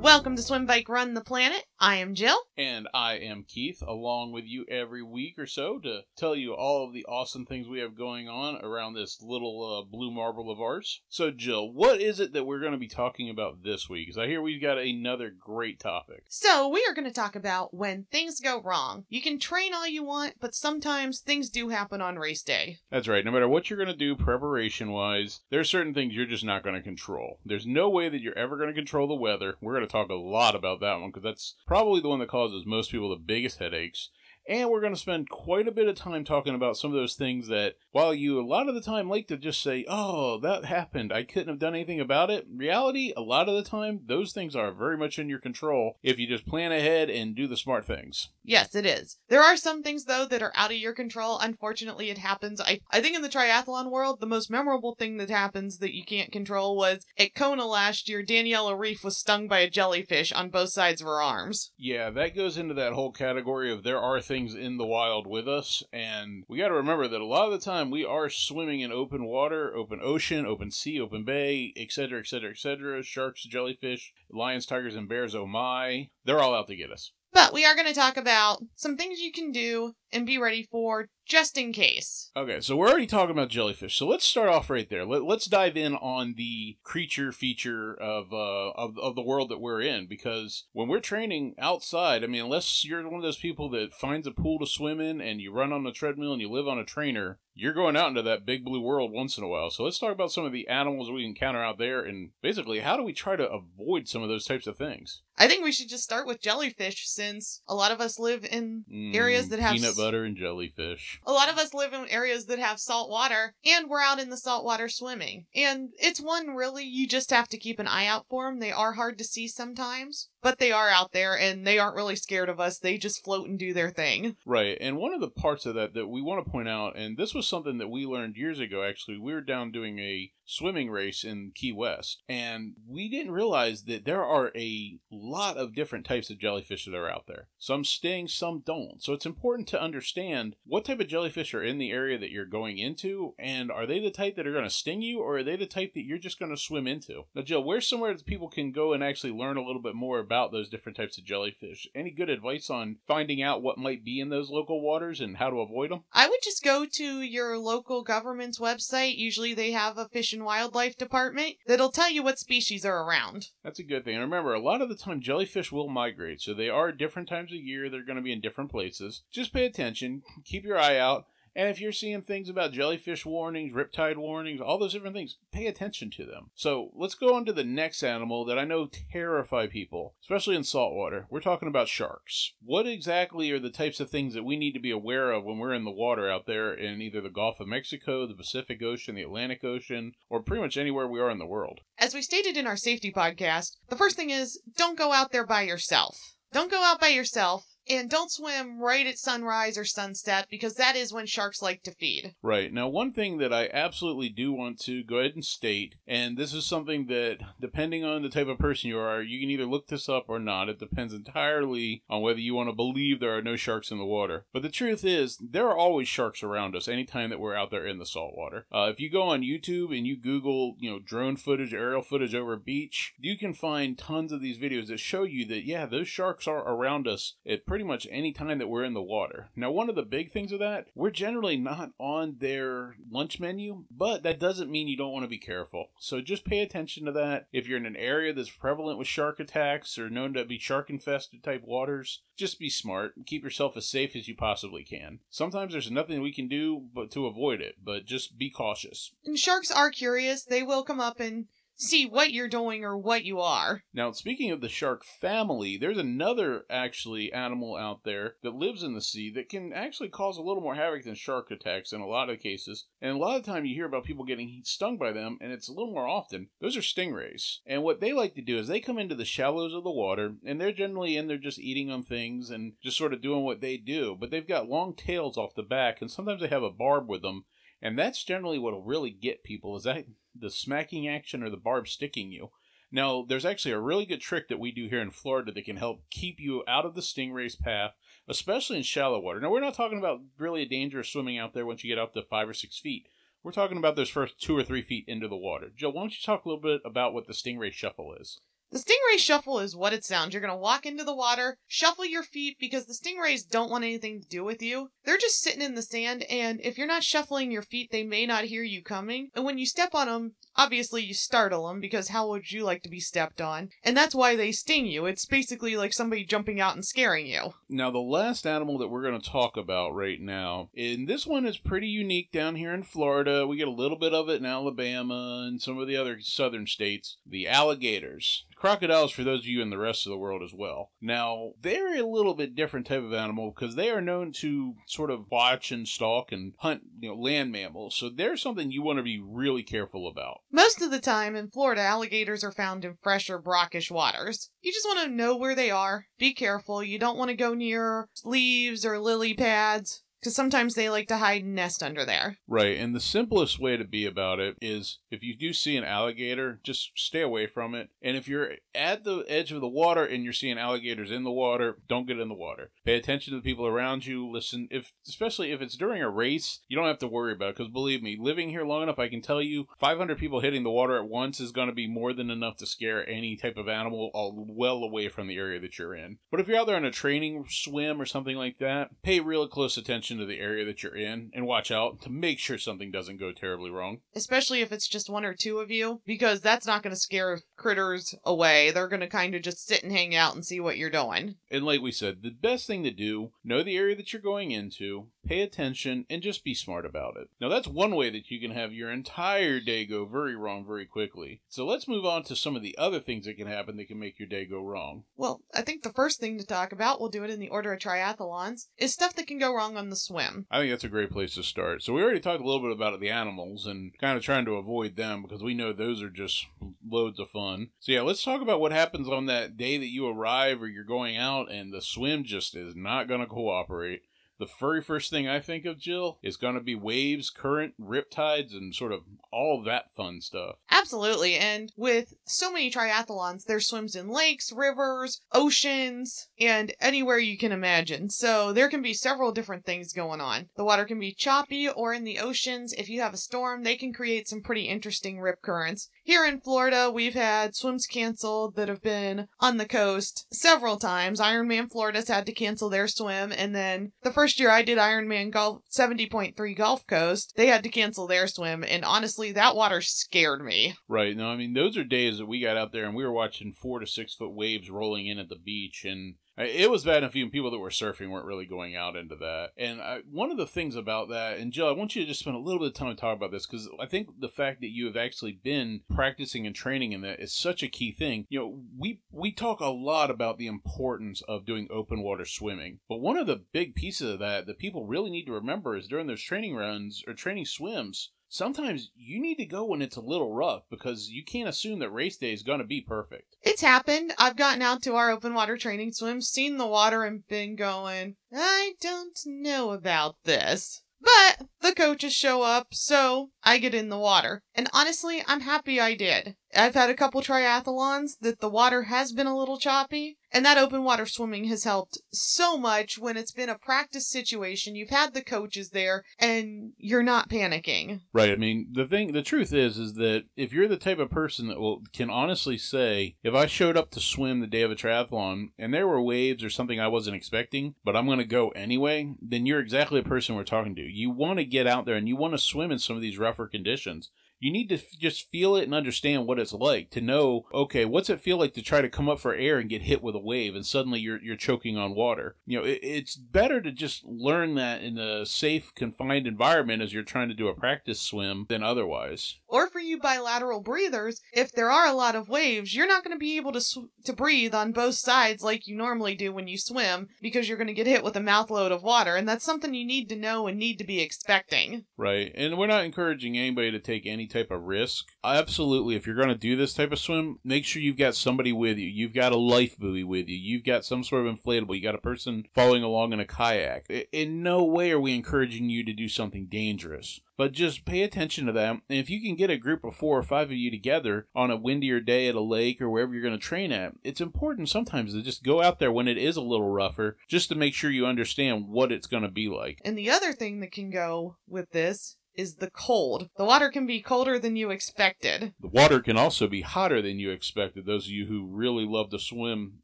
Welcome to Swim Bike Run the Planet. I am Jill. And I am Keith, along with you every week or so to tell you all of the awesome things we have going on around this little uh, blue marble of ours. So, Jill, what is it that we're going to be talking about this week? Because I hear we've got another great topic. So, we are going to talk about when things go wrong. You can train all you want, but sometimes things do happen on race day. That's right. No matter what you're going to do preparation wise, there are certain things you're just not going to control. There's no way that you're ever going to control the weather. We're going to talk a lot about that one because that's probably the one that causes most people the biggest headaches. And we're going to spend quite a bit of time talking about some of those things that, while you a lot of the time like to just say, oh, that happened, I couldn't have done anything about it, reality, a lot of the time, those things are very much in your control if you just plan ahead and do the smart things. Yes, it is. There are some things, though, that are out of your control. Unfortunately, it happens. I, I think in the triathlon world, the most memorable thing that happens that you can't control was at Kona last year, Daniela Ryf was stung by a jellyfish on both sides of her arms. Yeah, that goes into that whole category of there are things in the wild with us, and we got to remember that a lot of the time we are swimming in open water, open ocean, open sea, open bay, etc., etc., etc. Sharks, jellyfish, lions, tigers, and bears, oh my. They're all out to get us. But we are going to talk about some things you can do and be ready for just in case. Okay, so we're already talking about jellyfish, so let's start off right there. Let, us dive in on the creature feature of, uh, of of the world that we're in, because when we're training outside, I mean, unless you're one of those people that finds a pool to swim in and you run on a treadmill and you live on a trainer, you're going out into that big blue world once in a while. So let's talk about some of the animals we encounter out there, and basically, how do we try to avoid some of those types of things? I think we should just start with jellyfish, since a lot of us live in mm, areas that have peanut butter and jellyfish. A lot of us live in areas that have salt water, and we're out in the salt water swimming. And it's one really you just have to keep an eye out for them. They are hard to see sometimes, but they are out there, and they aren't really scared of us. They just float and do their thing. Right. And one of the parts of that that we want to point out, and this was something that we learned years ago. Actually, we were down doing a swimming race in Key West, and we didn't realize that there are a lot of different types of jellyfish that are out there. Some sting, some don't. So it's important to understand what type of jellyfish are in the area that you're going into, and are they the type that are going to sting you, or are they the type that you're just going to swim into? Now, Jill, where's somewhere that people can go and actually learn a little bit more about those different types of jellyfish? Any good advice on finding out what might be in those local waters and how to avoid them? I would just go to your local government's website. Usually they have a fish and wildlife department that'll tell you what species are around. That's a good thing. And remember, a lot of the time jellyfish will migrate, so they are different times of year. They're going to be in different places. Just pay attention, keep your eye out. And if you're seeing things about jellyfish warnings, riptide warnings, all those different things, pay attention to them. So let's go on to the next animal that I know terrify people, especially in saltwater. We're talking about sharks. What exactly are the types of things that we need to be aware of when we're in the water out there in either the Gulf of Mexico, the Pacific Ocean, the Atlantic Ocean, or pretty much anywhere we are in the world? As we stated in our safety podcast, the first thing is don't go out there by yourself. Don't go out by yourself and don't swim right at sunrise or sunset because that is when sharks like to feed. Right. Now, one thing that I absolutely do want to go ahead and state, and this is something that, depending on the type of person you are, you can either look this up or not. It depends entirely on whether you want to believe there are no sharks in the water. But the truth is, there are always sharks around us anytime that we're out there in the salt water. Uh, if you go on YouTube and you Google, you know, drone footage, aerial footage over a beach, you can find tons of these videos that show you that, yeah, those sharks are around us at pretty much any time that we're in the water. Now, one of the big things of that, we're generally not on their lunch menu, but that doesn't mean you don't want to be careful. So just pay attention to that. If you're in an area that's prevalent with shark attacks or known to be shark infested type waters, just be smart and keep yourself as safe as you possibly can. Sometimes there's nothing we can do but to avoid it, but just be cautious. And sharks are curious. They will come up and see what you're doing or what you are. Now, speaking of the shark family, there's another actually animal out there that lives in the sea that can actually cause a little more havoc than shark attacks in a lot of cases. And a lot of time you hear about people getting stung by them, and it's a little more often. Those are stingrays. And what they like to do is they come into the shallows of the water, and they're generally in there just eating on things and just sort of doing what they do. But they've got long tails off the back, and sometimes they have a barb with them and that's generally what'll really get people is that the smacking action or the barb sticking you. Now, there's actually a really good trick that we do here in Florida that can help keep you out of the stingray's path, especially in shallow water. Now, we're not talking about really a dangerous swimming out there once you get up to five or six feet. We're talking about those first two or three feet into the water. Joe, why don't you talk a little bit about what the stingray shuffle is? The stingray shuffle is what it sounds. You're going to walk into the water, shuffle your feet because the stingrays don't want anything to do with you. They're just sitting in the sand, and if you're not shuffling your feet, they may not hear you coming. And when you step on them, obviously you startle them because how would you like to be stepped on? And that's why they sting you. It's basically like somebody jumping out and scaring you. Now, the last animal that we're going to talk about right now, and this one is pretty unique down here in Florida. We get a little bit of it in Alabama and some of the other southern states the alligators crocodiles for those of you in the rest of the world as well. Now, they're a little bit different type of animal because they are known to sort of watch and stalk and hunt, you know, land mammals. So they're something you want to be really careful about. Most of the time in Florida, alligators are found in fresh or brackish waters. You just want to know where they are. Be careful. You don't want to go near leaves or lily pads because sometimes they like to hide and nest under there. Right, and the simplest way to be about it is if you do see an alligator, just stay away from it. And if you're at the edge of the water and you're seeing alligators in the water, don't get in the water. Pay attention to the people around you. Listen, if especially if it's during a race, you don't have to worry about it because believe me, living here long enough, I can tell you, 500 people hitting the water at once is going to be more than enough to scare any type of animal all well away from the area that you're in. But if you're out there on a training swim or something like that, pay real close attention attention to the area that you're in and watch out to make sure something doesn't go terribly wrong. Especially if it's just one or two of you, because that's not going to scare critters away. They're going to kind of just sit and hang out and see what you're doing. And like we said, the best thing to do, know the area that you're going into, pay attention, and just be smart about it. Now, that's one way that you can have your entire day go very wrong very quickly. So let's move on to some of the other things that can happen that can make your day go wrong. Well, I think the first thing to talk about, we'll do it in the order of triathlons, is stuff that can go wrong on the swim. I think that's a great place to start. So we already talked a little bit about the animals and kind of trying to avoid them because we know those are just loads of fun. So yeah, let's talk about what happens on that day that you arrive or you're going out and the swim just is not going to cooperate the very first thing I think of, Jill, is going to be waves, current, riptides, and sort of all that fun stuff. Absolutely. And with so many triathlons, there's swims in lakes, rivers, oceans, and anywhere you can imagine. So there can be several different things going on. The water can be choppy, or in the oceans, if you have a storm, they can create some pretty interesting rip currents. Here in Florida, we've had swims canceled that have been on the coast several times. Ironman Florida's had to cancel their swim, and then the first year I did Ironman Gulf 70.3 Gulf Coast, they had to cancel their swim, and honestly, that water scared me. Right. No, I mean, those are days that we got out there and we were watching four to six foot waves rolling in at the beach, and it was bad enough even people that were surfing weren't really going out into that. And I, one of the things about that, and Jill, I want you to just spend a little bit of time to talk about this because I think the fact that you have actually been practicing and training in that is such a key thing. You know, we we talk a lot about the importance of doing open water swimming, but one of the big pieces of that that people really need to remember is during those training runs or training swims sometimes you need to go when it's a little rough because you can't assume that race day is going to be perfect. It's happened. I've gotten out to our open water training swims, seen the water, and been going, I don't know about this. But the coaches show up, so I get in the water. And honestly, I'm happy I did. I've had a couple triathlons that the water has been a little choppy, and that open water swimming has helped so much when it's been a practice situation. You've had the coaches there and you're not panicking. Right. I mean, the thing, the truth is, is that if you're the type of person that will, can honestly say, if I showed up to swim the day of a triathlon and there were waves or something I wasn't expecting, but I'm going to go anyway, then you're exactly the person we're talking to. You want to get out there and you want to swim in some of these rougher conditions you need to f- just feel it and understand what it's like to know okay what's it feel like to try to come up for air and get hit with a wave and suddenly you're you're choking on water? You know it, it's better to just learn that in a safe confined environment as you're trying to do a practice swim than otherwise. Or for you bilateral breathers if there are a lot of waves you're not going to be able to sw- to breathe on both sides like you normally do when you swim because you're going to get hit with a mouthload of water and that's something you need to know and need to be expecting. Right and we're not encouraging anybody to take any type of risk. Absolutely, if you're going to do this type of swim, make sure you've got somebody with you. You've got a life buoy with you. You've got some sort of inflatable. You got a person following along in a kayak. In no way are we encouraging you to do something dangerous but just pay attention to them. And if you can get a group of four or five of you together on a windier day at a lake or wherever you're going to train at, it's important sometimes to just go out there when it is a little rougher just to make sure you understand what it's going to be like. And the other thing that can go with this is the cold. The water can be colder than you expected. The water can also be hotter than you expected, those of you who really love to swim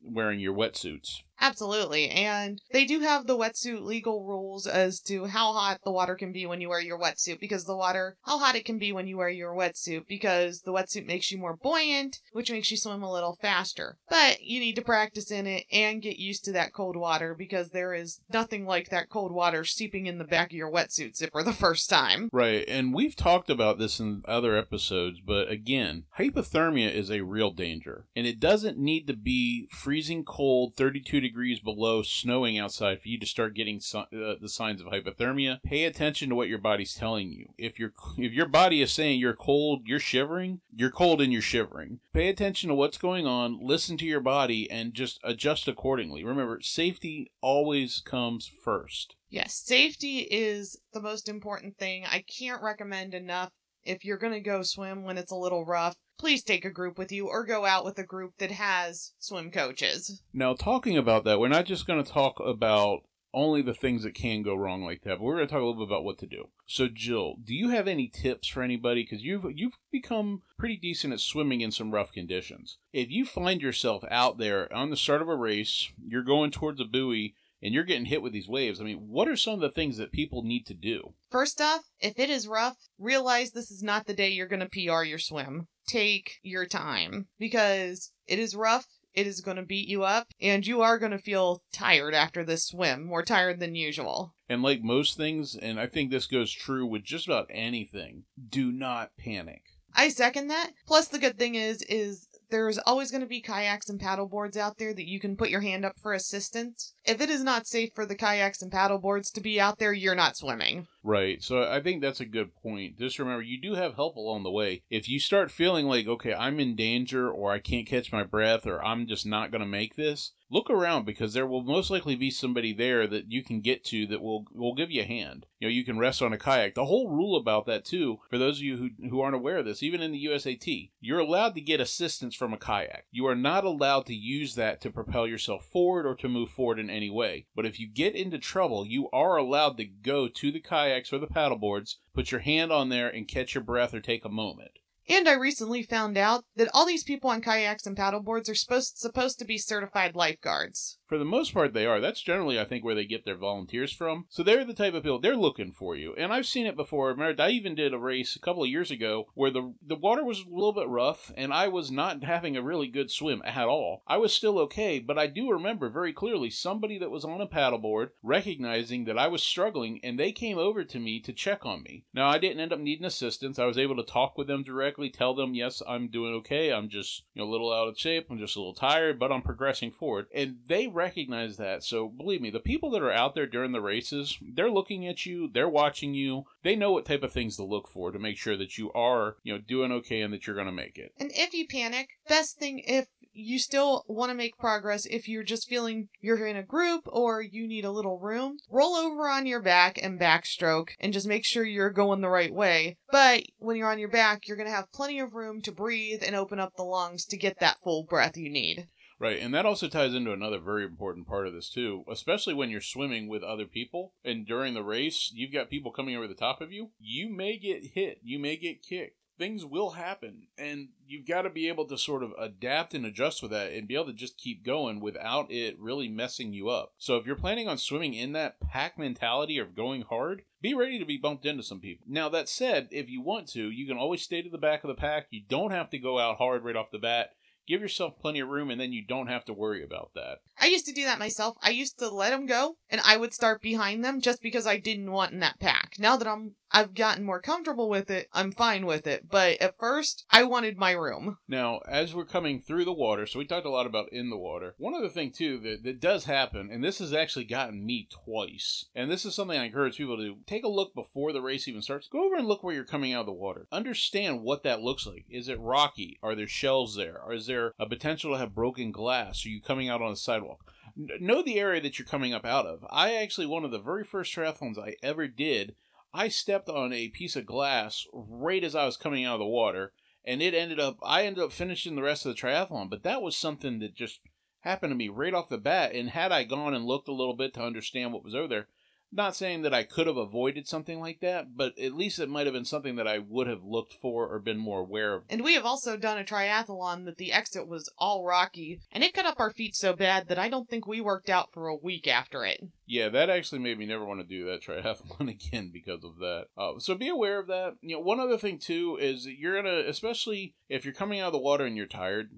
wearing your wetsuits. Absolutely. And they do have the wetsuit legal rules as to how hot the water can be when you wear your wetsuit because the water, how hot it can be when you wear your wetsuit because the wetsuit makes you more buoyant, which makes you swim a little faster. But you need to practice in it and get used to that cold water because there is nothing like that cold water seeping in the back of your wetsuit zipper the first time. Right, and we've talked about this in other episodes, but again, hypothermia is a real danger. And it doesn't need to be freezing cold, 32 degrees below, snowing outside for you to start getting uh, the signs of hypothermia. Pay attention to what your body's telling you. If your if your body is saying you're cold, you're shivering, you're cold and you're shivering. Pay attention to what's going on, listen to your body and just adjust accordingly. Remember, safety always comes first. Yes, safety is the most important thing. I can't recommend enough if you're going to go swim when it's a little rough, please take a group with you or go out with a group that has swim coaches. Now, talking about that, we're not just going to talk about only the things that can go wrong like that, but we're going to talk a little bit about what to do. So, Jill, do you have any tips for anybody? Because you've you've become pretty decent at swimming in some rough conditions. If you find yourself out there on the start of a race, you're going towards a buoy and you're getting hit with these waves, I mean, what are some of the things that people need to do? First off, if it is rough, realize this is not the day you're going to PR your swim. Take your time because it is rough. It is going to beat you up, and you are going to feel tired after this swim, more tired than usual. And like most things, and I think this goes true with just about anything, do not panic. I second that. Plus, the good thing is, is there's always going to be kayaks and paddle boards out there that you can put your hand up for assistance. If it is not safe for the kayaks and paddle boards to be out there, you're not swimming. Right. So I think that's a good point. Just remember, you do have help along the way. If you start feeling like, okay, I'm in danger or I can't catch my breath or I'm just not going to make this, look around because there will most likely be somebody there that you can get to that will will give you a hand. You know, you can rest on a kayak. The whole rule about that too, for those of you who, who aren't aware of this, even in the USAT, you're allowed to get assistance from a kayak. You are not allowed to use that to propel yourself forward or to move forward in any way. But if you get into trouble, you are allowed to go to the kayaks or the paddle boards, put your hand on there and catch your breath or take a moment. And I recently found out that all these people on kayaks and paddleboards are supposed supposed to be certified lifeguards for the most part they are. That's generally i think where they get their volunteers from. So they're the type of people they're looking for you. And i've seen it before. I even did a race a couple of years ago where the the water was a little bit rough and i was not having a really good swim at all. I was still okay but i do remember very clearly somebody that was on a paddleboard recognizing that i was struggling and they came over to me to check on me. Now i didn't end up needing assistance. I was able to talk with them directly tell them yes i'm doing okay. I'm just you know a little out of shape. I'm just a little tired but i'm progressing forward. And they recognize that. So believe me, the people that are out there during the races, they're looking at you, they're watching you, they know what type of things to look for to make sure that you are, you know, doing okay and that you're going to make it. And if you panic, best thing if you still want to make progress if you're just feeling you're in a group or you need a little room, roll over on your back and backstroke and just make sure you're going the right way. But when you're on your back, you're going to have plenty of room to breathe and open up the lungs to get that full breath you need. Right, and that also ties into another very important part of this too, especially when you're swimming with other people and during the race, you've got people coming over the top of you. You may get hit, you may get kicked. Things will happen, and you've got to be able to sort of adapt and adjust with that and be able to just keep going without it really messing you up. So, if you're planning on swimming in that pack mentality of going hard, be ready to be bumped into some people. Now, that said, if you want to, you can always stay to the back of the pack. You don't have to go out hard right off the bat give yourself plenty of room and then you don't have to worry about that. I used to do that myself. I used to let them go and I would start behind them just because I didn't want in that pack. Now that I'm I've gotten more comfortable with it, I'm fine with it. But at first, I wanted my room. Now, as we're coming through the water, so we talked a lot about in the water. One other thing too that, that does happen, and this has actually gotten me twice, and this is something I encourage people to do. Take a look before the race even starts. Go over and look where you're coming out of the water. Understand what that looks like. Is it rocky? Are there shells there? Or is there a potential to have broken glass? Are you coming out on a sidewalk? Know the area that you're coming up out of. I actually, one of the very first triathlons I ever did, I stepped on a piece of glass right as I was coming out of the water, and it ended up, I ended up finishing the rest of the triathlon, but that was something that just happened to me right off the bat. And had I gone and looked a little bit to understand what was over there, Not saying that I could have avoided something like that, but at least it might have been something that I would have looked for or been more aware of. And we have also done a triathlon that the exit was all rocky, and it cut up our feet so bad that I don't think we worked out for a week after it. Yeah, that actually made me never want to do that triathlon again because of that. Uh, so be aware of that. You know, one other thing too is that you're gonna, especially if you're coming out of the water and you're tired,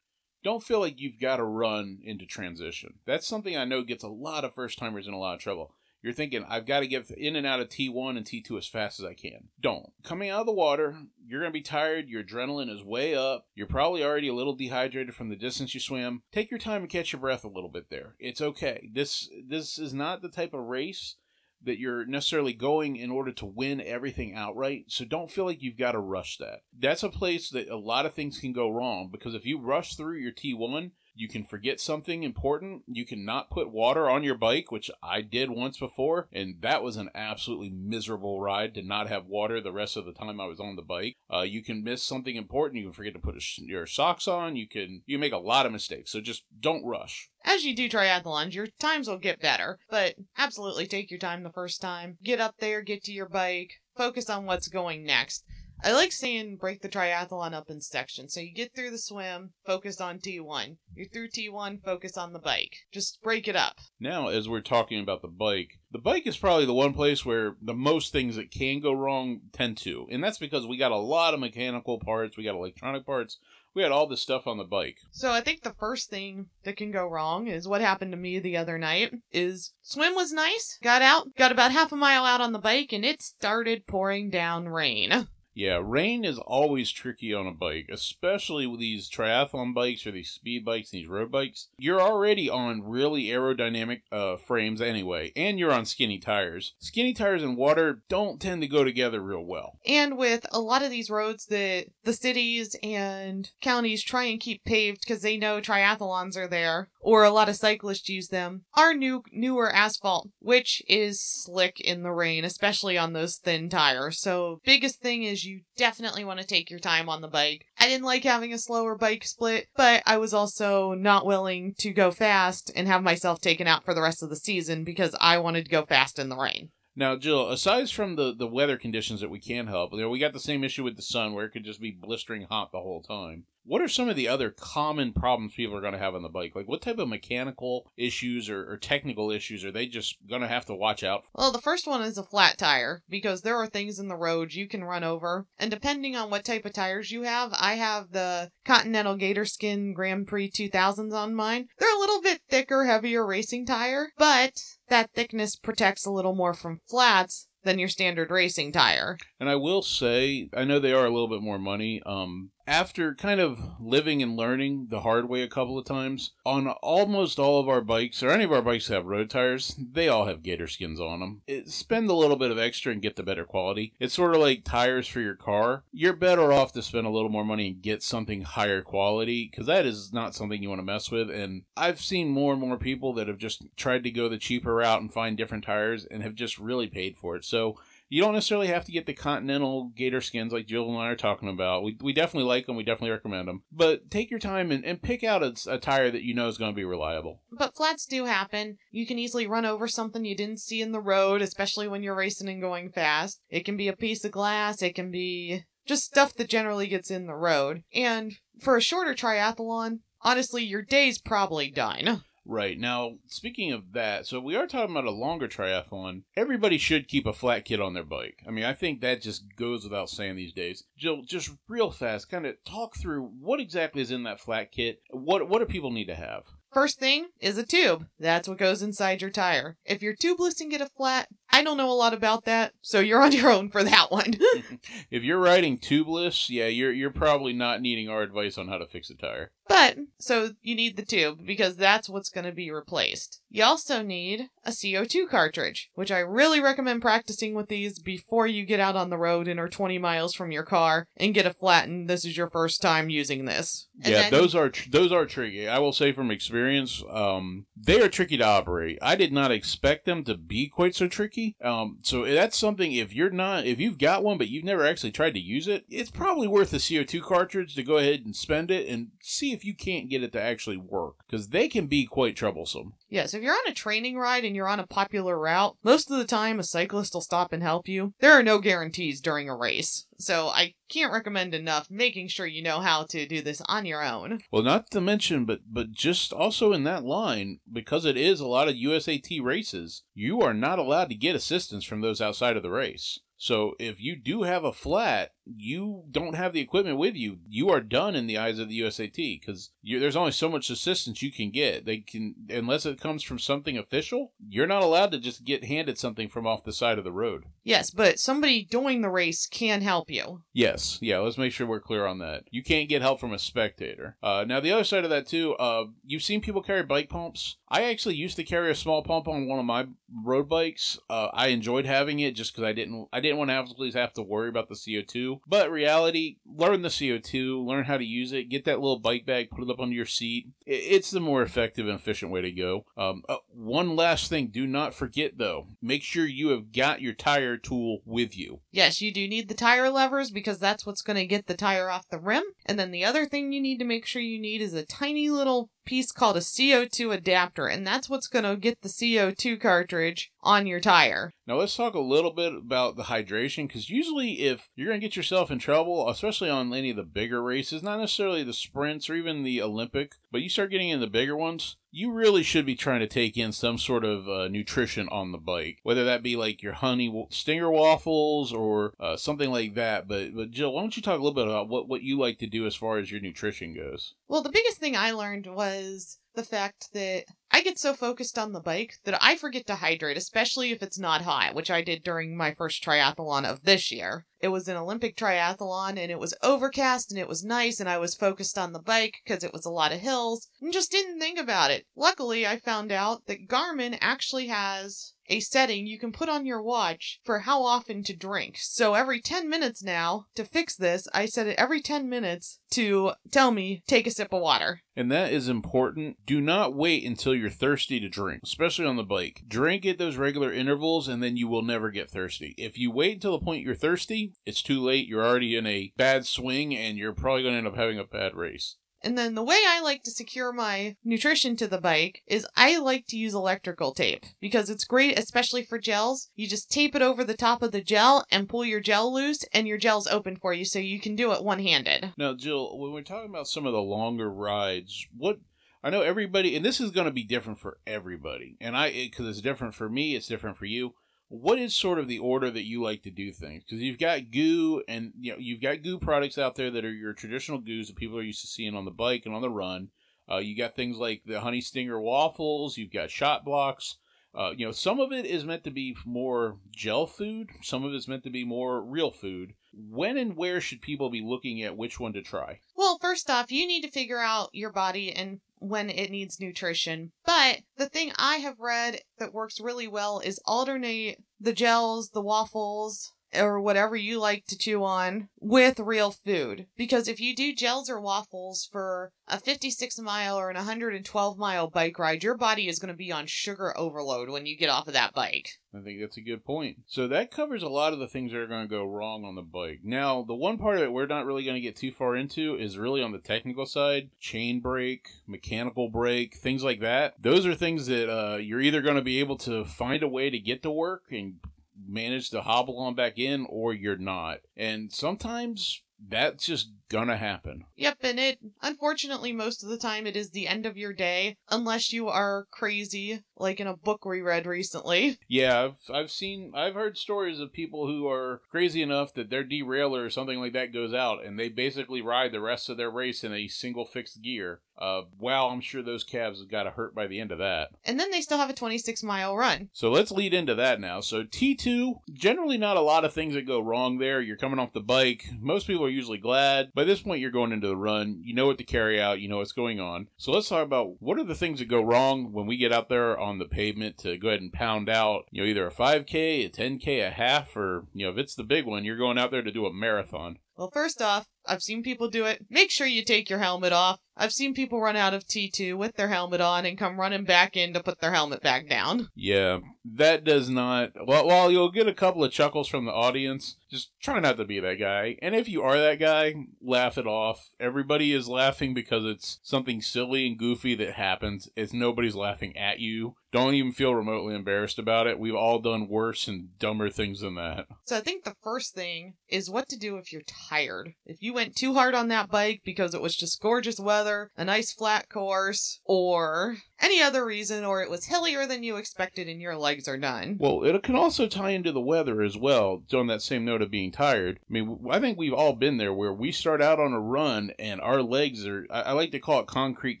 don't feel like you've got to run into transition. That's something I know gets a lot of first timers in a lot of trouble. You're thinking, I've got to get in and out of T1 and T2 as fast as I can. Don't. Coming out of the water, you're going to be tired. Your adrenaline is way up. You're probably already a little dehydrated from the distance you swim. Take your time and catch your breath a little bit there. It's okay. This this is not the type of race that you're necessarily going in order to win everything outright. So don't feel like you've got to rush that. That's a place that a lot of things can go wrong because if you rush through your T1, you can forget something important. You can not put water on your bike, which I did once before, and that was an absolutely miserable ride to not have water the rest of the time I was on the bike. Uh, you can miss something important. You can forget to put sh- your socks on. You can you make a lot of mistakes. So just don't rush. As you do triathlons, your times will get better, but absolutely take your time the first time. Get up there, get to your bike, focus on what's going next. I like saying break the triathlon up in sections. So you get through the swim, focus on T1. You're through T1, focus on the bike. Just break it up. Now, as we're talking about the bike, the bike is probably the one place where the most things that can go wrong tend to. And that's because we got a lot of mechanical parts, we got electronic parts, we had all this stuff on the bike. So I think the first thing that can go wrong is what happened to me the other night is swim was nice, got out, got about half a mile out on the bike and it started pouring down rain. Yeah, rain is always tricky on a bike, especially with these triathlon bikes or these speed bikes, these road bikes. You're already on really aerodynamic uh, frames anyway, and you're on skinny tires. Skinny tires and water don't tend to go together real well. And with a lot of these roads that the cities and counties try and keep paved because they know triathlons are there, or a lot of cyclists use them, are new newer asphalt, which is slick in the rain, especially on those thin tires. So biggest thing is you definitely want to take your time on the bike. I didn't like having a slower bike split, but I was also not willing to go fast and have myself taken out for the rest of the season because I wanted to go fast in the rain. Now, Jill, aside from the, the weather conditions that we can't help, you know, we got the same issue with the sun where it could just be blistering hot the whole time. What are some of the other common problems people are going to have on the bike? Like, what type of mechanical issues or, or technical issues are they just going to have to watch out for? Well, the first one is a flat tire because there are things in the road you can run over. And depending on what type of tires you have, I have the Continental Gator Skin Grand Prix 2000s on mine. They're a little bit thicker, heavier racing tire, but that thickness protects a little more from flats than your standard racing tire. And I will say, I know they are a little bit more money. Um, after kind of living and learning the hard way a couple of times, on almost all of our bikes, or any of our bikes that have road tires, they all have gator skins on them. It, spend a little bit of extra and get the better quality. It's sort of like tires for your car. You're better off to spend a little more money and get something higher quality, because that is not something you want to mess with. And I've seen more and more people that have just tried to go the cheaper route and find different tires and have just really paid for it. So, you don't necessarily have to get the Continental Gator skins like Jill and I are talking about. We, we definitely like them. We definitely recommend them. But take your time and, and pick out a, a tire that you know is going to be reliable. But flats do happen. You can easily run over something you didn't see in the road, especially when you're racing and going fast. It can be a piece of glass. It can be just stuff that generally gets in the road. And for a shorter triathlon, honestly, your day's probably done. Right. Now, speaking of that, so we are talking about a longer triathlon. Everybody should keep a flat kit on their bike. I mean, I think that just goes without saying these days. Jill, just real fast, kind of talk through what exactly is in that flat kit. What what do people need to have? First thing is a tube. That's what goes inside your tire. If you're tubeless and get a flat, I don't know a lot about that, so you're on your own for that one. if you're riding tubeless, yeah, you're you're probably not needing our advice on how to fix a tire. But so you need the tube because that's what's going to be replaced. You also need a CO2 cartridge, which I really recommend practicing with these before you get out on the road and are 20 miles from your car and get a flat and this is your first time using this. And yeah, then- those are tr- those are tricky. I will say from experience, um, they are tricky to operate. I did not expect them to be quite so tricky. Um, so that's something if you're not, if you've got one but you've never actually tried to use it, it's probably worth the CO2 cartridge to go ahead and spend it and see if you can't get it to actually work because they can be quite troublesome. Yes, if you're on a training ride and you're on a popular route, most of the time a cyclist will stop and help you. There are no guarantees during a race. So I can't recommend enough making sure you know how to do this on your own. Well, not to mention, but but just also in that line, because it is a lot of USAT races, you are not allowed to get assistance from those outside of the race. So if you do have a flat, you don't have the equipment with you. You are done in the eyes of the USAT because there's only so much assistance you can get. They can, unless it comes from something official, you're not allowed to just get handed something from off the side of the road. Yes, but somebody doing the race can help you. Yes, yeah. Let's make sure we're clear on that. You can't get help from a spectator. Uh, now the other side of that too, uh, you've seen people carry bike pumps. I actually used to carry a small pump on one of my road bikes. Uh, I enjoyed having it just because I didn't, I didn't want to have, have to worry about the CO two. But reality, learn the CO2, learn how to use it, get that little bike bag, put it up under your seat. It's the more effective and efficient way to go. Um, uh, one last thing, do not forget though, make sure you have got your tire tool with you. Yes, you do need the tire levers because that's what's going to get the tire off the rim. And then the other thing you need to make sure you need is a tiny little piece called a CO2 adapter, and that's what's going to get the CO2 cartridge on your tire. Now, let's talk a little bit about the hydration because usually, if you're going to get yourself in trouble, especially on any of the bigger races, not necessarily the sprints or even the Olympic, but you start getting in the bigger ones, you really should be trying to take in some sort of uh, nutrition on the bike, whether that be like your honey stinger waffles or uh, something like that. But but Jill, why don't you talk a little bit about what what you like to do as far as your nutrition goes? Well, the biggest thing I learned was the fact that I get so focused on the bike that I forget to hydrate, especially if it's not hot, which I did during my first triathlon of this year. It was an Olympic triathlon and it was overcast and it was nice and I was focused on the bike because it was a lot of hills and just didn't think about it. Luckily, I found out that Garmin actually has a setting you can put on your watch for how often to drink. So every 10 minutes now, to fix this, I set it every 10 minutes to tell me, take a sip of water. And that is important. Do not wait until you're thirsty to drink, especially on the bike. Drink at those regular intervals and then you will never get thirsty. If you wait until the point you're thirsty, it's too late. You're already in a bad swing and you're probably going to end up having a bad race. And then the way I like to secure my nutrition to the bike is I like to use electrical tape because it's great, especially for gels. You just tape it over the top of the gel and pull your gel loose, and your gel's open for you, so you can do it one handed. Now, Jill, when we're talking about some of the longer rides, what I know everybody, and this is going to be different for everybody, and I because it's different for me, it's different for you what is sort of the order that you like to do things? Because you've got goo, and you know you've got goo products out there that are your traditional goos that people are used to seeing on the bike and on the run. Uh, you got things like the honey stinger waffles. You've got Shot Bloks. Uh, you know, some of it is meant to be more gel food. Some of it's meant to be more real food. When and where should people be looking at which one to try? Well, first off, you need to figure out your body and when it needs nutrition. But the thing I have read that works really well is alternate the gels, the waffles, or whatever you like to chew on with real food. Because if you do gels or waffles for a 56 mile or an 112 mile bike ride, your body is going to be on sugar overload when you get off of that bike. I think that's a good point. So that covers a lot of the things that are going to go wrong on the bike. Now, the one part of it we're not really going to get too far into is really on the technical side chain brake, mechanical brake, things like that. Those are things that uh, you're either going to be able to find a way to get to work and manage to hobble on back in or you're not. And sometimes that's just gonna happen. Yep, and it unfortunately most of the time it is the end of your day unless you are crazy like in a book we read recently. Yeah, I've I've seen I've heard stories of people who are crazy enough that their derailleur or something like that goes out and they basically ride the rest of their race in a single fixed gear. Uh, wow, I'm sure those calves have got to hurt by the end of that. And then they still have a 26 mile run. So let's lead into that now. So T2, generally not a lot of things that go wrong there. You're coming off the bike. Most people are usually glad. By this point, you're going into the run. You know what to carry out. You know what's going on. So let's talk about what are the things that go wrong when we get out there on the pavement to go ahead and pound out, you know, either a 5K, a 10K, a half, or, you know, if it's the big one, you're going out there to do a marathon. Well, first off, I've seen people do it. Make sure you take your helmet off. I've seen people run out of T2 with their helmet on and come running back in to put their helmet back down. Yeah, that does not. Well, while you'll get a couple of chuckles from the audience, just try not to be that guy. And if you are that guy, laugh it off. Everybody is laughing because it's something silly and goofy that happens. It's nobody's laughing at you. Don't even feel remotely embarrassed about it. We've all done worse and dumber things than that. So I think the first thing is what to do if you're tired. If you went too hard on that bike because it was just gorgeous weather, a nice flat course, or any other reason, or it was hillier than you expected and your legs are done. Well, it can also tie into the weather as well. On that same note of being tired, I mean, I think we've all been there where we start out on a run and our legs are, I like to call it concrete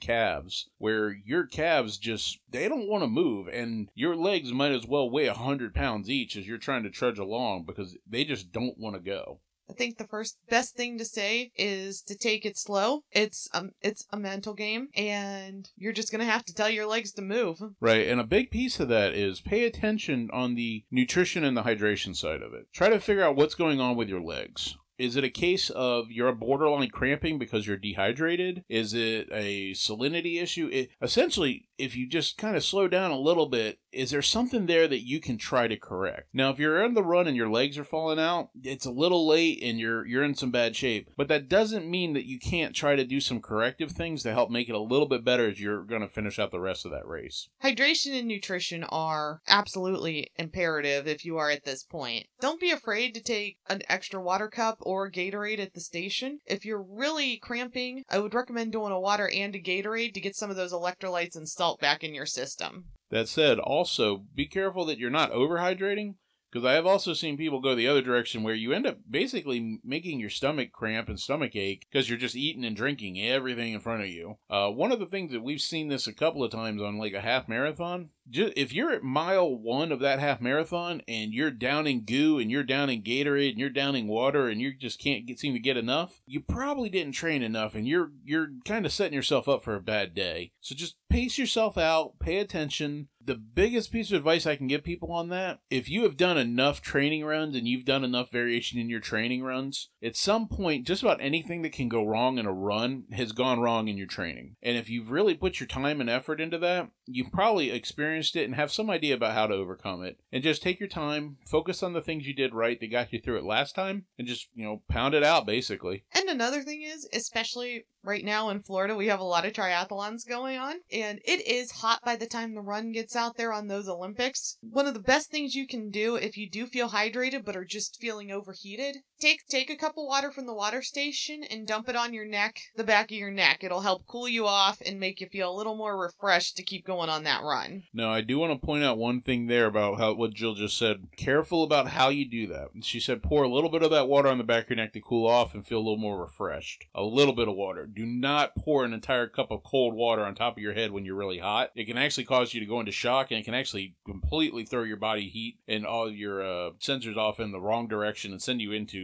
calves, where your calves just, they don't want to move and your legs might as well weigh 100 pounds each as you're trying to trudge along because they just don't want to go. I think the first best thing to say is to take it slow. It's um it's a mental game and you're just going to have to tell your legs to move. Right, and a big piece of that is pay attention on the nutrition and the hydration side of it. Try to figure out what's going on with your legs. Is it a case of you're borderline cramping because you're dehydrated? Is it a salinity issue? It, essentially, if you just kind of slow down a little bit, is there something there that you can try to correct? Now, if you're on the run and your legs are falling out, it's a little late and you're you're in some bad shape. But that doesn't mean that you can't try to do some corrective things to help make it a little bit better as you're going to finish out the rest of that race. Hydration and nutrition are absolutely imperative if you are at this point. Don't be afraid to take an extra water cup or Gatorade at the station. If you're really cramping, I would recommend doing a water and a Gatorade to get some of those electrolytes and salt back in your system. That said, also be careful that you're not overhydrating because I have also seen people go the other direction where you end up basically making your stomach cramp and stomach ache because you're just eating and drinking everything in front of you. Uh, one of the things that we've seen this a couple of times on like a half marathon, if you're at mile one of that half marathon and you're downing goo and you're downing Gatorade and you're downing water and you just can't get, seem to get enough, you probably didn't train enough and you're you're kind of setting yourself up for a bad day. So just pace yourself out, pay attention, the biggest piece of advice I can give people on that if you have done enough training runs and you've done enough variation in your training runs, at some point, just about anything that can go wrong in a run has gone wrong in your training. And if you've really put your time and effort into that, you've probably experienced it and have some idea about how to overcome it. And just take your time, focus on the things you did right that got you through it last time, and just, you know, pound it out basically. And another thing is, especially right now in Florida, we have a lot of triathlons going on, and it is hot by the time the run gets out there on those Olympics. One of the best things you can do if you do feel hydrated but are just feeling overheated, take take a cup of water from the water station and dump it on your neck, the back of your neck. It'll help cool you off and make you feel a little more refreshed to keep going on that run. Now, I do want to point out one thing there about how what Jill just said. Careful about how you do that. She said pour a little bit of that water on the back of your neck to cool off and feel a little more refreshed. A little bit of water. Do not pour an entire cup of cold water on top of your head when you're really hot. It can actually cause you to go into shock and it can actually completely throw your body heat and all your uh, sensors off in the wrong direction and send you into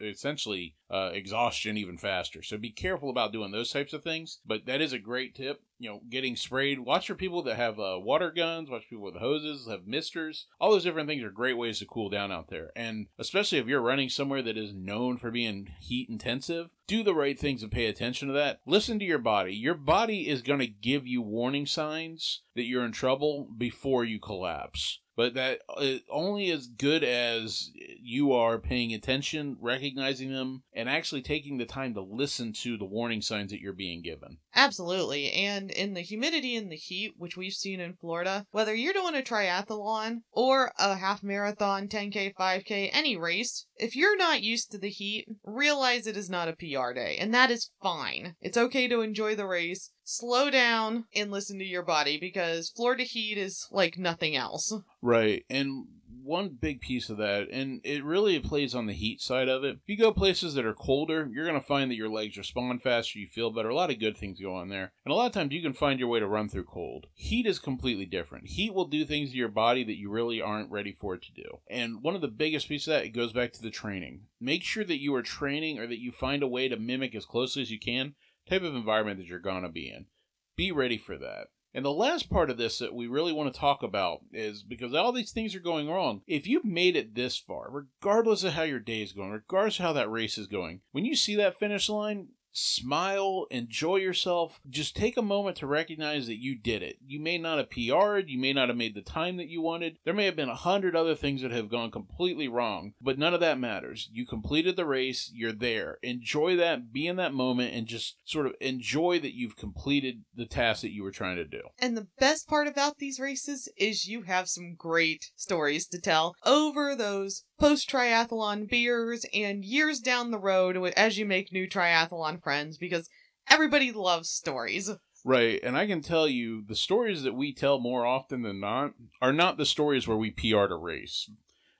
essentially uh, exhaustion even faster. So be careful about doing those types of things. But that is a great tip. You know, getting sprayed. Watch for people that have uh, water guns. Watch people with hoses, have misters. All those different things are great ways to cool down out there. And especially if you're running somewhere that is known for being heat intensive, do the right things and pay attention to that. Listen to your body. Your body is going to give you warning signs that you're in trouble before you collapse but that uh, only as good as you are paying attention, recognizing them, and actually taking the time to listen to the warning signs that you're being given. Absolutely. And in the humidity and the heat, which we've seen in Florida, whether you're doing a triathlon or a half marathon, 10K, 5K, any race, if you're not used to the heat, realize it is not a PR day, and that is fine. It's okay to enjoy the race, slow down, and listen to your body because Florida heat is like nothing else. Right. And one big piece of that, and it really plays on the heat side of it. If you go places that are colder, you're going to find that your legs respond faster, you feel better. A lot of good things go on there. And a lot of times you can find your way to run through cold. Heat is completely different. Heat will do things to your body that you really aren't ready for it to do. And one of the biggest pieces of that, it goes back to the training. Make sure that you are training or that you find a way to mimic as closely as you can type of environment that you're going to be in. Be ready for that And the last part of this that we really want to talk about is because all these things are going wrong. If you've made it this far, regardless of how your day is going, regardless of how that race is going, when you see that finish line, smile, enjoy yourself. Just take a moment to recognize that you did it. You may not have PR'd, you may not have made the time that you wanted. There may have been a hundred other things that have gone completely wrong, but none of that matters. You completed the race, you're there. Enjoy that, be in that moment, and just sort of enjoy that you've completed the task that you were trying to do. And the best part about these races is you have some great stories to tell over those post triathlon beers and years down the road as you make new triathlon friends because everybody loves stories. Right, and I can tell you the stories that we tell more often than not are not the stories where we PR'd a race.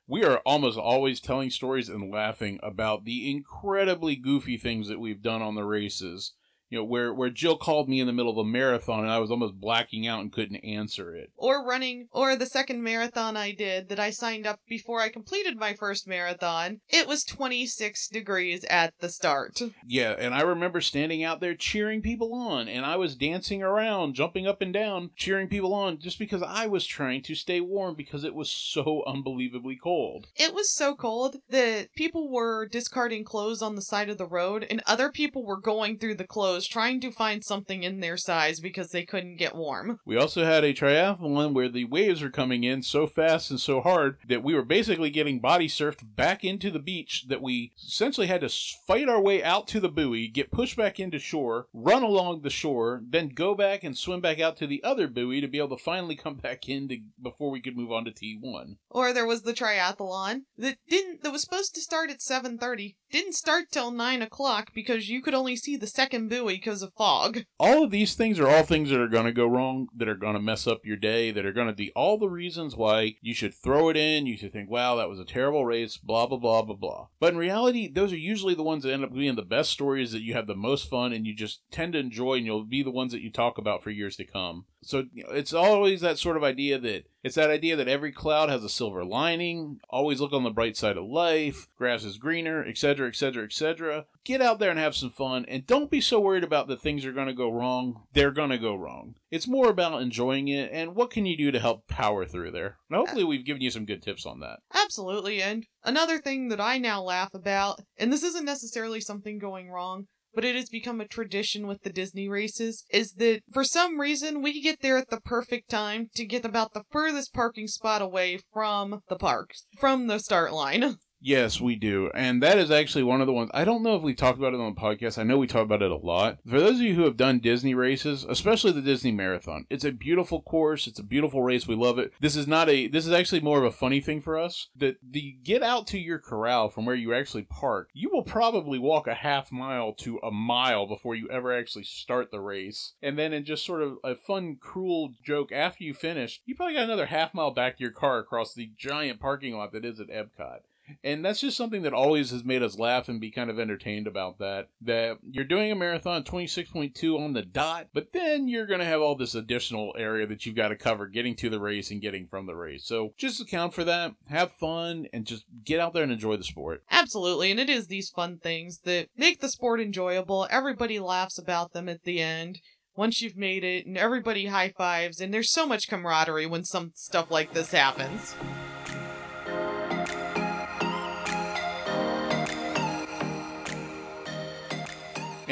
We are almost always telling stories and laughing about the incredibly goofy things that we've done on the races you know, where where Jill called me in the middle of a marathon and I was almost blacking out and couldn't answer it. Or running, or the second marathon I did that I signed up before I completed my first marathon. It was 26 degrees at the start. Yeah, and I remember standing out there cheering people on, and I was dancing around, jumping up and down, cheering people on just because I was trying to stay warm because it was so unbelievably cold. It was so cold that people were discarding clothes on the side of the road, and other people were going through the clothes trying to find something in their size because they couldn't get warm. We also had a triathlon where the waves were coming in so fast and so hard that we were basically getting body surfed back into the beach that we essentially had to fight our way out to the buoy, get pushed back into shore, run along the shore, then go back and swim back out to the other buoy to be able to finally come back in to, before we could move on to T1. Or there was the triathlon that didn't that was supposed to start at 7:30, didn't start till 9 o'clock because you could only see the second buoy because of fog. All of these things are all things that are going to go wrong, that are going to mess up your day, that are going to be all the reasons why you should throw it in. You should think, wow, that was a terrible race, blah, blah, blah, blah, blah. But in reality, those are usually the ones that end up being the best stories that you have the most fun and you just tend to enjoy, and you'll be the ones that you talk about for years to come. So you know, it's always that sort of idea that it's that idea that every cloud has a silver lining. Always look on the bright side of life. Grass is greener, etc., etc., etc. Get out there and have some fun, and don't be so worried about that things are going to go wrong. They're going to go wrong. It's more about enjoying it and what can you do to help power through there. And hopefully, we've given you some good tips on that. Absolutely. And another thing that I now laugh about, and this isn't necessarily something going wrong, but it has become a tradition with the Disney races, is that for some reason we get there at the perfect time to get about the furthest parking spot away from the park, from the start line. Yes, we do. And that is actually one of the ones. I don't know if we talked about it on the podcast. I know we talk about it a lot. For those of you who have done Disney races, especially the Disney Marathon, it's a beautiful course. It's a beautiful race. We love it. This is not a, this is actually more of a funny thing for us. That the get out to your corral from where you actually park, you will probably walk a half mile to a mile before you ever actually start the race. And then in just sort of a fun, cruel joke, after you finish, you probably got another half mile back to your car across the giant parking lot that is at Epcot. And that's just something that always has made us laugh and be kind of entertained about that. That you're doing a marathon 26.2 on the dot, but then you're going to have all this additional area that you've got to cover getting to the race and getting from the race. So just account for that, have fun, and just get out there and enjoy the sport. Absolutely. And it is these fun things that make the sport enjoyable. Everybody laughs about them at the end once you've made it and everybody high fives and there's so much camaraderie when some stuff like this happens.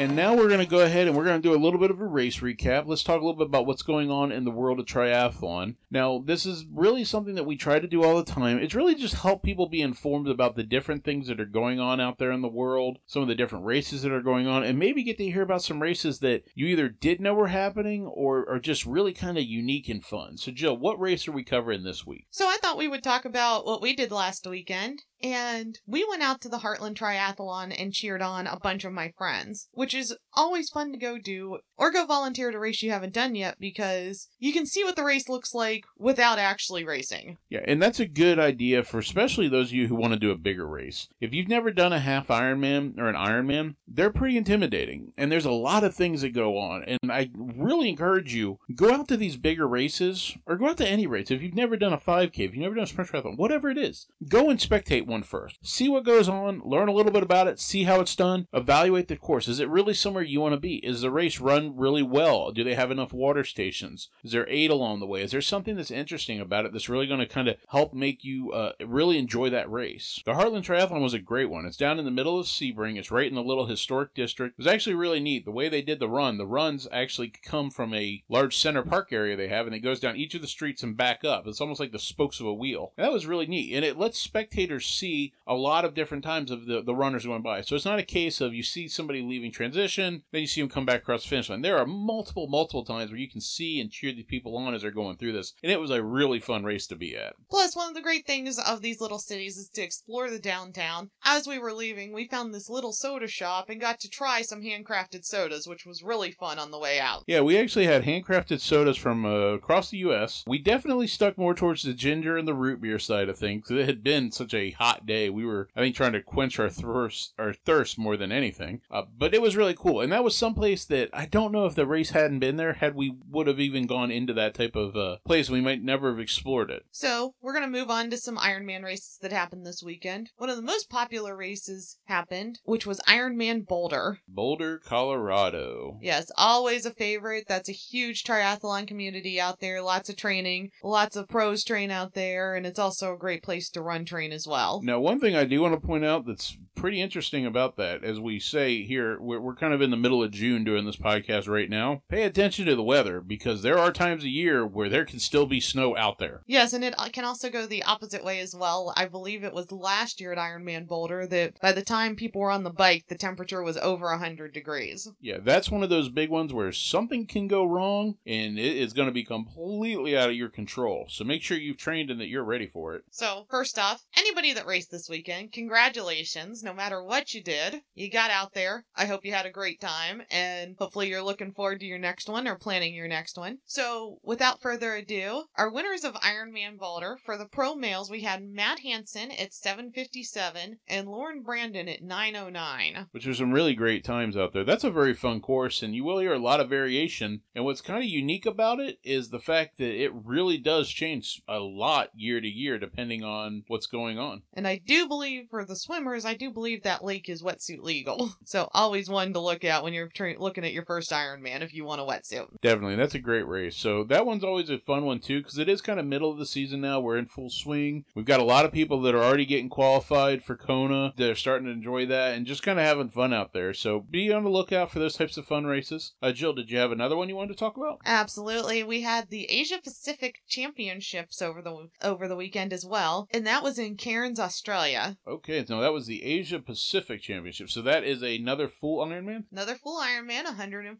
And now we're going to go ahead and we're going to do a little bit of a race recap. Let's talk a little bit about what's going on in the world of triathlon. Now, this is really something that we try to do all the time. It's really just help people be informed about the different things that are going on out there in the world, some of the different races that are going on, and maybe get to hear about some races that you either did know were happening or are just really kind of unique and fun. So, Jill, what race are we covering this week? So, I thought we would talk about what we did last weekend and we went out to the Heartland Triathlon and cheered on a bunch of my friends, which is always fun to go do or go volunteer at a race you haven't done yet because you can see what the race looks like without actually racing. Yeah, and that's a good idea for especially those of you who want to do a bigger race. If you've never done a half Ironman or an Ironman, they're pretty intimidating and there's a lot of things that go on. And I really encourage you go out to these bigger races or go out to any race. If you've never done a 5K, if you've never done a sprint triathlon, whatever it is, go and spectate one first. See what goes on, learn a little bit about it, see how it's done, evaluate the course. Is it really somewhere you want to be? Is the race run really well? Do they have enough water stations? Is there aid along the way? Is there something that's interesting about it that's really going to kind of help make you uh, really enjoy that race? The Heartland Triathlon was a great one. It's down in the middle of Sebring. It's right in the little historic district. It was actually really neat. The way they did the run, the runs actually come from a large center park area they have, and it goes down each of the streets and back up. It's almost like the spokes of a wheel. And that was really neat. And it lets spectators see a lot of different times of the, the runners going by. So it's not a case of you see somebody leaving transition, then you see them come back across the finish line. There are multiple, multiple times where you can see and cheer these people on as they're going through this. And it was a really fun race to be at. Plus, one of the great things of these little cities is to explore the downtown. As we were leaving, we found this little soda shop and got to try some handcrafted sodas, which was really fun on the way out. Yeah, we actually had handcrafted sodas from uh, across the U.S. We definitely stuck more towards the ginger and the root beer side of things. It had been such a hot day. We were, I think, trying to quench our thirst, our thirst more than anything. Uh, but it was really cool, and that was someplace that I don't know if the race hadn't been there, had we would have even gone into that type of uh, place, we might never have explored it. So, we're going to move on to some Ironman races that happened this weekend. One of the most popular races happened, which was Ironman Boulder. Boulder, Colorado. Yes, always a favorite. That's a huge triathlon community out there. Lots of training, lots of pros train out there, and it's also a great place to run train as well. Now, one thing I do want to point out that's pretty interesting about that, as we say here, we're, we're kind of in the middle of June doing this podcast right now. Pay attention to the weather because there are times a year where there can still be snow out there. Yes, and it uh, can also go the opposite way as well. I believe it was last year at Ironman Boulder that by the time people were on the bike, the temperature was over 100 degrees. Yeah, that's one of those big ones where something can go wrong and it is going to be completely out of your control. So make sure you've trained and that you're ready for it. So, first off, anybody that raced this weekend, congratulations. No matter what you did, you got out there. I hope you had a great time and hopefully you're looking forward to your next one or planning your next one. So, without further ado, our winners of Ironman Boulder for the pro males, we had Matt Hanson at 757 and Lauren Brandon at 909. Which are some really great times out there. That's a very fun course, and you will hear a lot of variation. And what's kind of unique about it is the fact that it really does change a lot year to year depending on what's going on. And I do believe for the swimmers, I do believe that lake is wetsuit legal. So always one to look at when you're tra- looking at your first Ironman if you want a wetsuit. Definitely, that's a great race. So that one's always a fun one too because it is kind of middle of the season now. We're in full swing. We've got a lot of people that are already getting qualified for Kona. They're starting to enjoy that and just kind of having fun out there. So be on the lookout for those types of fun races. Uh, Jill, did you have another one you wanted to talk about? Absolutely. We had the Asia Pacific Championships over the over the weekend as well, and that was in Cairns, Australia. Okay, so that was the Asia Pacific Championship. So that is another full Ironman. Another full Ironman,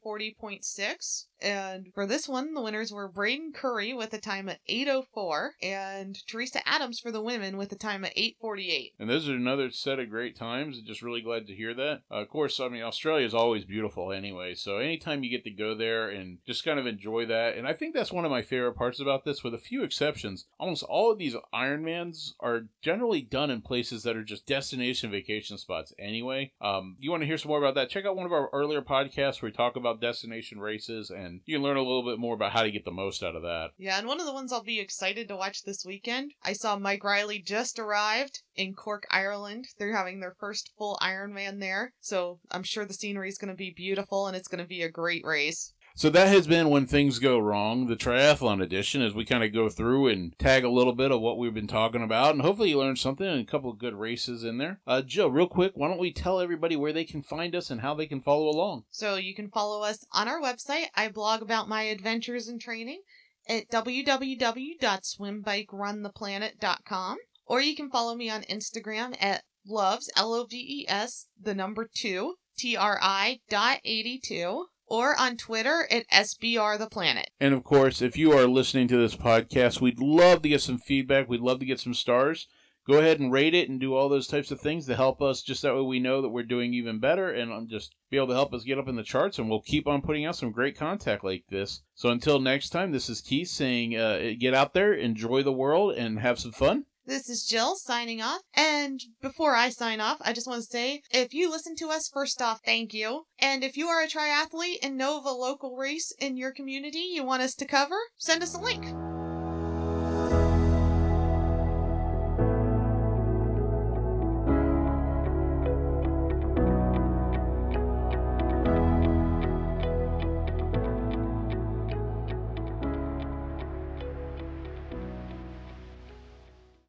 140.6. And for this one, the winners were Braden Currie with a time at 804 and Teresa Adams for the women with a time at 848. And those are another set of great times. Just really glad to hear that. Uh, of course, I mean, Australia is always beautiful anyway. So anytime you get to go there and just kind of enjoy that. And I think that's one of my favorite parts about this, with a few exceptions. Almost all of these Ironmans are generally done in places that are just destination vacation spots anyway. Um, you want to hear some more about that? Check out one of our earlier podcasts where we talk about destination races and you can learn a little bit more about how to get the most out of that. Yeah, and one of the ones I'll be excited to watch this weekend, I saw Mike Reilly just arrived in Cork, Ireland. They're having their first full Ironman there, so I'm sure the scenery is going to be beautiful and it's going to be a great race. So that has been when things go wrong, the triathlon edition, as we kind of go through and tag a little bit of what we've been talking about, and hopefully you learned something and a couple of good races in there. Uh, Joe, real quick, why don't we tell everybody where they can find us and how they can follow along? So you can follow us on our website. I blog about my adventures and training at www.swimbikeRuntheplanet.com, or you can follow me on Instagram at loves L O V E S the number two T R I dot eighty two or on Twitter at SBR the Planet. And of course, if you are listening to this podcast, we'd love to get some feedback. We'd love to get some stars. Go ahead and rate it and do all those types of things to help us. Just that way we know that we're doing even better and just be able to help us get up in the charts. And we'll keep on putting out some great content like this. So until next time, this is Keith saying, uh, get out there, enjoy the world, and have some fun. This is Jill signing off. And before I sign off, I just want to say if you listen to us, first off, thank you. And if you are a triathlete and know of a local race in your community you want us to cover, send us a link.